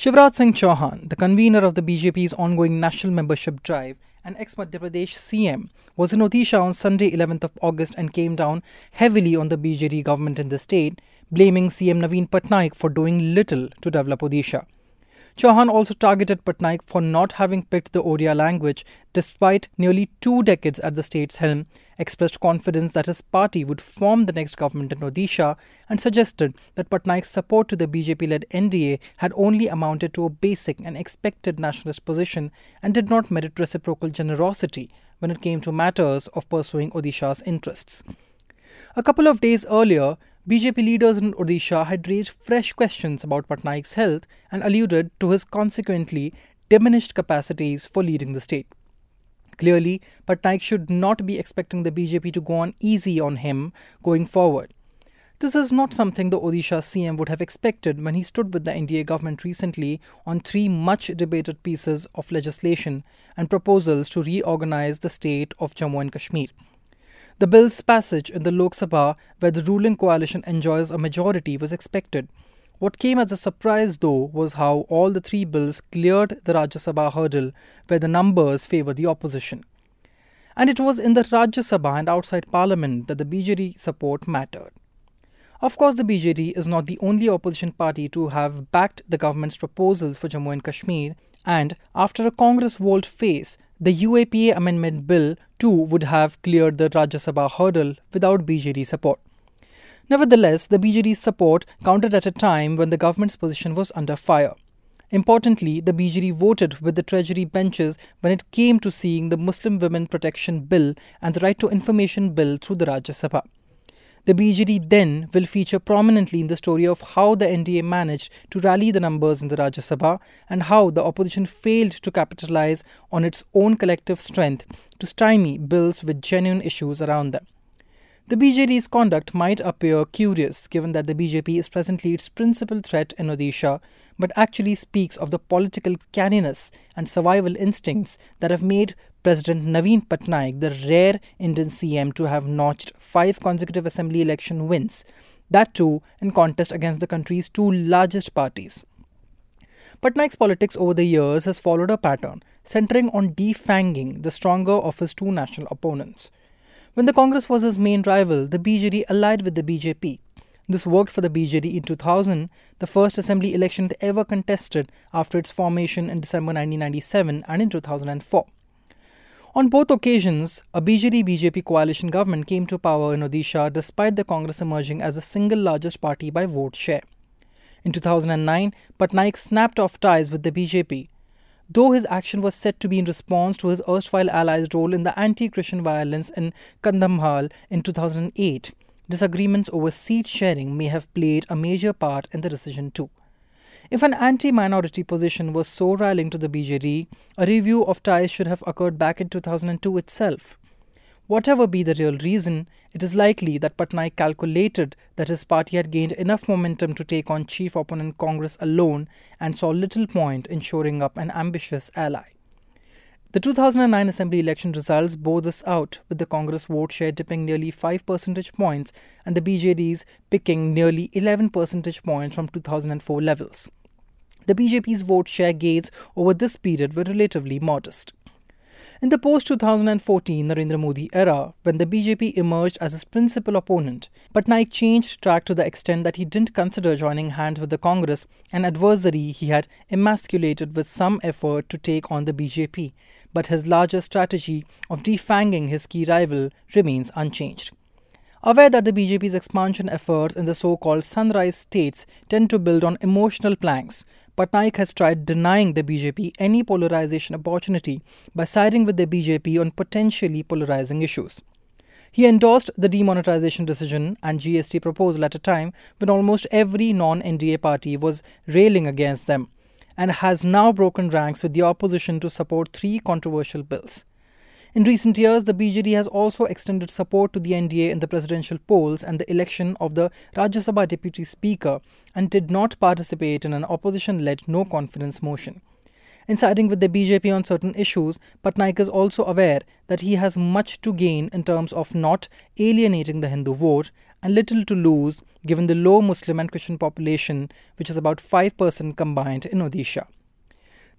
Shivraj Singh Chauhan, the convener of the BJP's ongoing national membership drive and ex Madhya Pradesh CM, was in Odisha on Sunday 11th of August and came down heavily on the BJD government in the state, blaming CM Naveen Patnaik for doing little to develop Odisha. Chauhan also targeted Patnaik for not having picked the Odia language despite nearly two decades at the state's helm, expressed confidence that his party would form the next government in Odisha, and suggested that Patnaik's support to the BJP led NDA had only amounted to a basic and expected nationalist position and did not merit reciprocal generosity when it came to matters of pursuing Odisha's interests. A couple of days earlier, BJP leaders in Odisha had raised fresh questions about Patnaik's health and alluded to his consequently diminished capacities for leading the state. Clearly, Patnaik should not be expecting the BJP to go on easy on him going forward. This is not something the Odisha CM would have expected when he stood with the NDA government recently on three much debated pieces of legislation and proposals to reorganize the state of Jammu and Kashmir. The bill's passage in the Lok Sabha, where the ruling coalition enjoys a majority, was expected. What came as a surprise, though, was how all the three bills cleared the Rajya Sabha hurdle, where the numbers favor the opposition. And it was in the Rajya Sabha and outside Parliament that the BJD support mattered. Of course, the BJD is not the only opposition party to have backed the government's proposals for Jammu and Kashmir, and after a Congress volte face, the UAPA Amendment Bill too would have cleared the Rajya Sabha hurdle without BJD support. Nevertheless, the BJD's support counted at a time when the government's position was under fire. Importantly, the BJD voted with the Treasury benches when it came to seeing the Muslim Women Protection Bill and the Right to Information Bill through the Rajya Sabha. The BJD then will feature prominently in the story of how the NDA managed to rally the numbers in the Rajya Sabha and how the opposition failed to capitalize on its own collective strength to stymie bills with genuine issues around them. The BJD's conduct might appear curious given that the BJP is presently its principal threat in Odisha, but actually speaks of the political canniness and survival instincts that have made President Naveen Patnaik the rare Indian CM to have notched five consecutive assembly election wins, that too in contest against the country's two largest parties. Patnaik's politics over the years has followed a pattern centering on defanging the stronger of his two national opponents. When the Congress was his main rival, the BJD allied with the BJP. This worked for the BJD in 2000, the first assembly election ever contested after its formation in December 1997 and in 2004. On both occasions, a BJD BJP coalition government came to power in Odisha despite the Congress emerging as the single largest party by vote share. In 2009, Patnaik snapped off ties with the BJP though his action was said to be in response to his erstwhile ally's role in the anti Christian violence in Kandhamal in 2008. Disagreements over seat sharing may have played a major part in the decision too. If an anti minority position was so rallying to the BJD, a review of ties should have occurred back in 2002 itself. Whatever be the real reason, it is likely that Patnaik calculated that his party had gained enough momentum to take on chief opponent Congress alone and saw little point in shoring up an ambitious ally. The 2009 Assembly election results bore this out, with the Congress vote share dipping nearly 5 percentage points and the BJD's picking nearly 11 percentage points from 2004 levels. The BJP's vote share gains over this period were relatively modest. In the post 2014 Narendra Modi era, when the BJP emerged as his principal opponent, Patnaik changed track to the extent that he didn't consider joining hands with the Congress, an adversary he had emasculated with some effort to take on the BJP. But his larger strategy of defanging his key rival remains unchanged. Aware that the BJP's expansion efforts in the so called sunrise states tend to build on emotional planks, Patnaik has tried denying the BJP any polarization opportunity by siding with the BJP on potentially polarizing issues. He endorsed the demonetization decision and GST proposal at a time when almost every non NDA party was railing against them, and has now broken ranks with the opposition to support three controversial bills. In recent years, the BJD has also extended support to the NDA in the presidential polls and the election of the Rajya Sabha Deputy Speaker and did not participate in an opposition led no confidence motion. In siding with the BJP on certain issues, Patnaik is also aware that he has much to gain in terms of not alienating the Hindu vote and little to lose given the low Muslim and Christian population, which is about 5% combined in Odisha.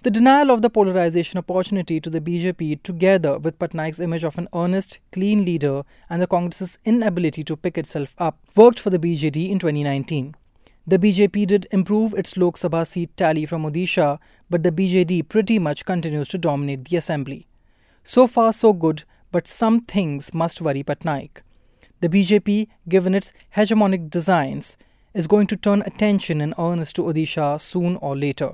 The denial of the polarization opportunity to the BJP, together with Patnaik's image of an earnest, clean leader and the Congress's inability to pick itself up, worked for the BJD in 2019. The BJP did improve its Lok Sabha seat tally from Odisha, but the BJD pretty much continues to dominate the assembly. So far, so good, but some things must worry Patnaik. The BJP, given its hegemonic designs, is going to turn attention in earnest to Odisha soon or later.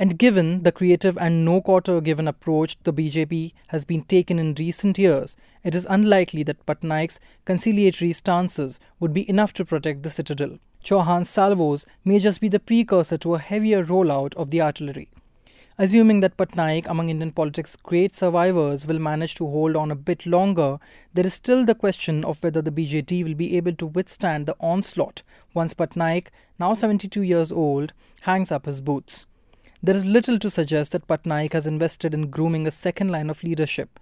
And given the creative and no quarter given approach the BJP has been taken in recent years, it is unlikely that Patnaik's conciliatory stances would be enough to protect the citadel. Chauhan's salvos may just be the precursor to a heavier rollout of the artillery. Assuming that Patnaik, among Indian politics' great survivors, will manage to hold on a bit longer, there is still the question of whether the BJD will be able to withstand the onslaught once Patnaik, now 72 years old, hangs up his boots. There is little to suggest that Patnaik has invested in grooming a second line of leadership.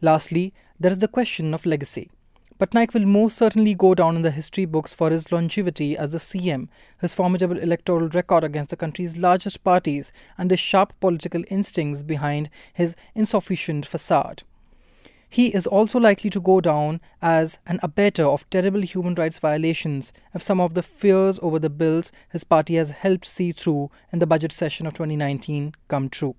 Lastly, there is the question of legacy. Patnaik will most certainly go down in the history books for his longevity as the CM, his formidable electoral record against the country's largest parties, and his sharp political instincts behind his insufficient facade. He is also likely to go down as an abettor of terrible human rights violations if some of the fears over the bills his party has helped see through in the budget session of 2019 come true.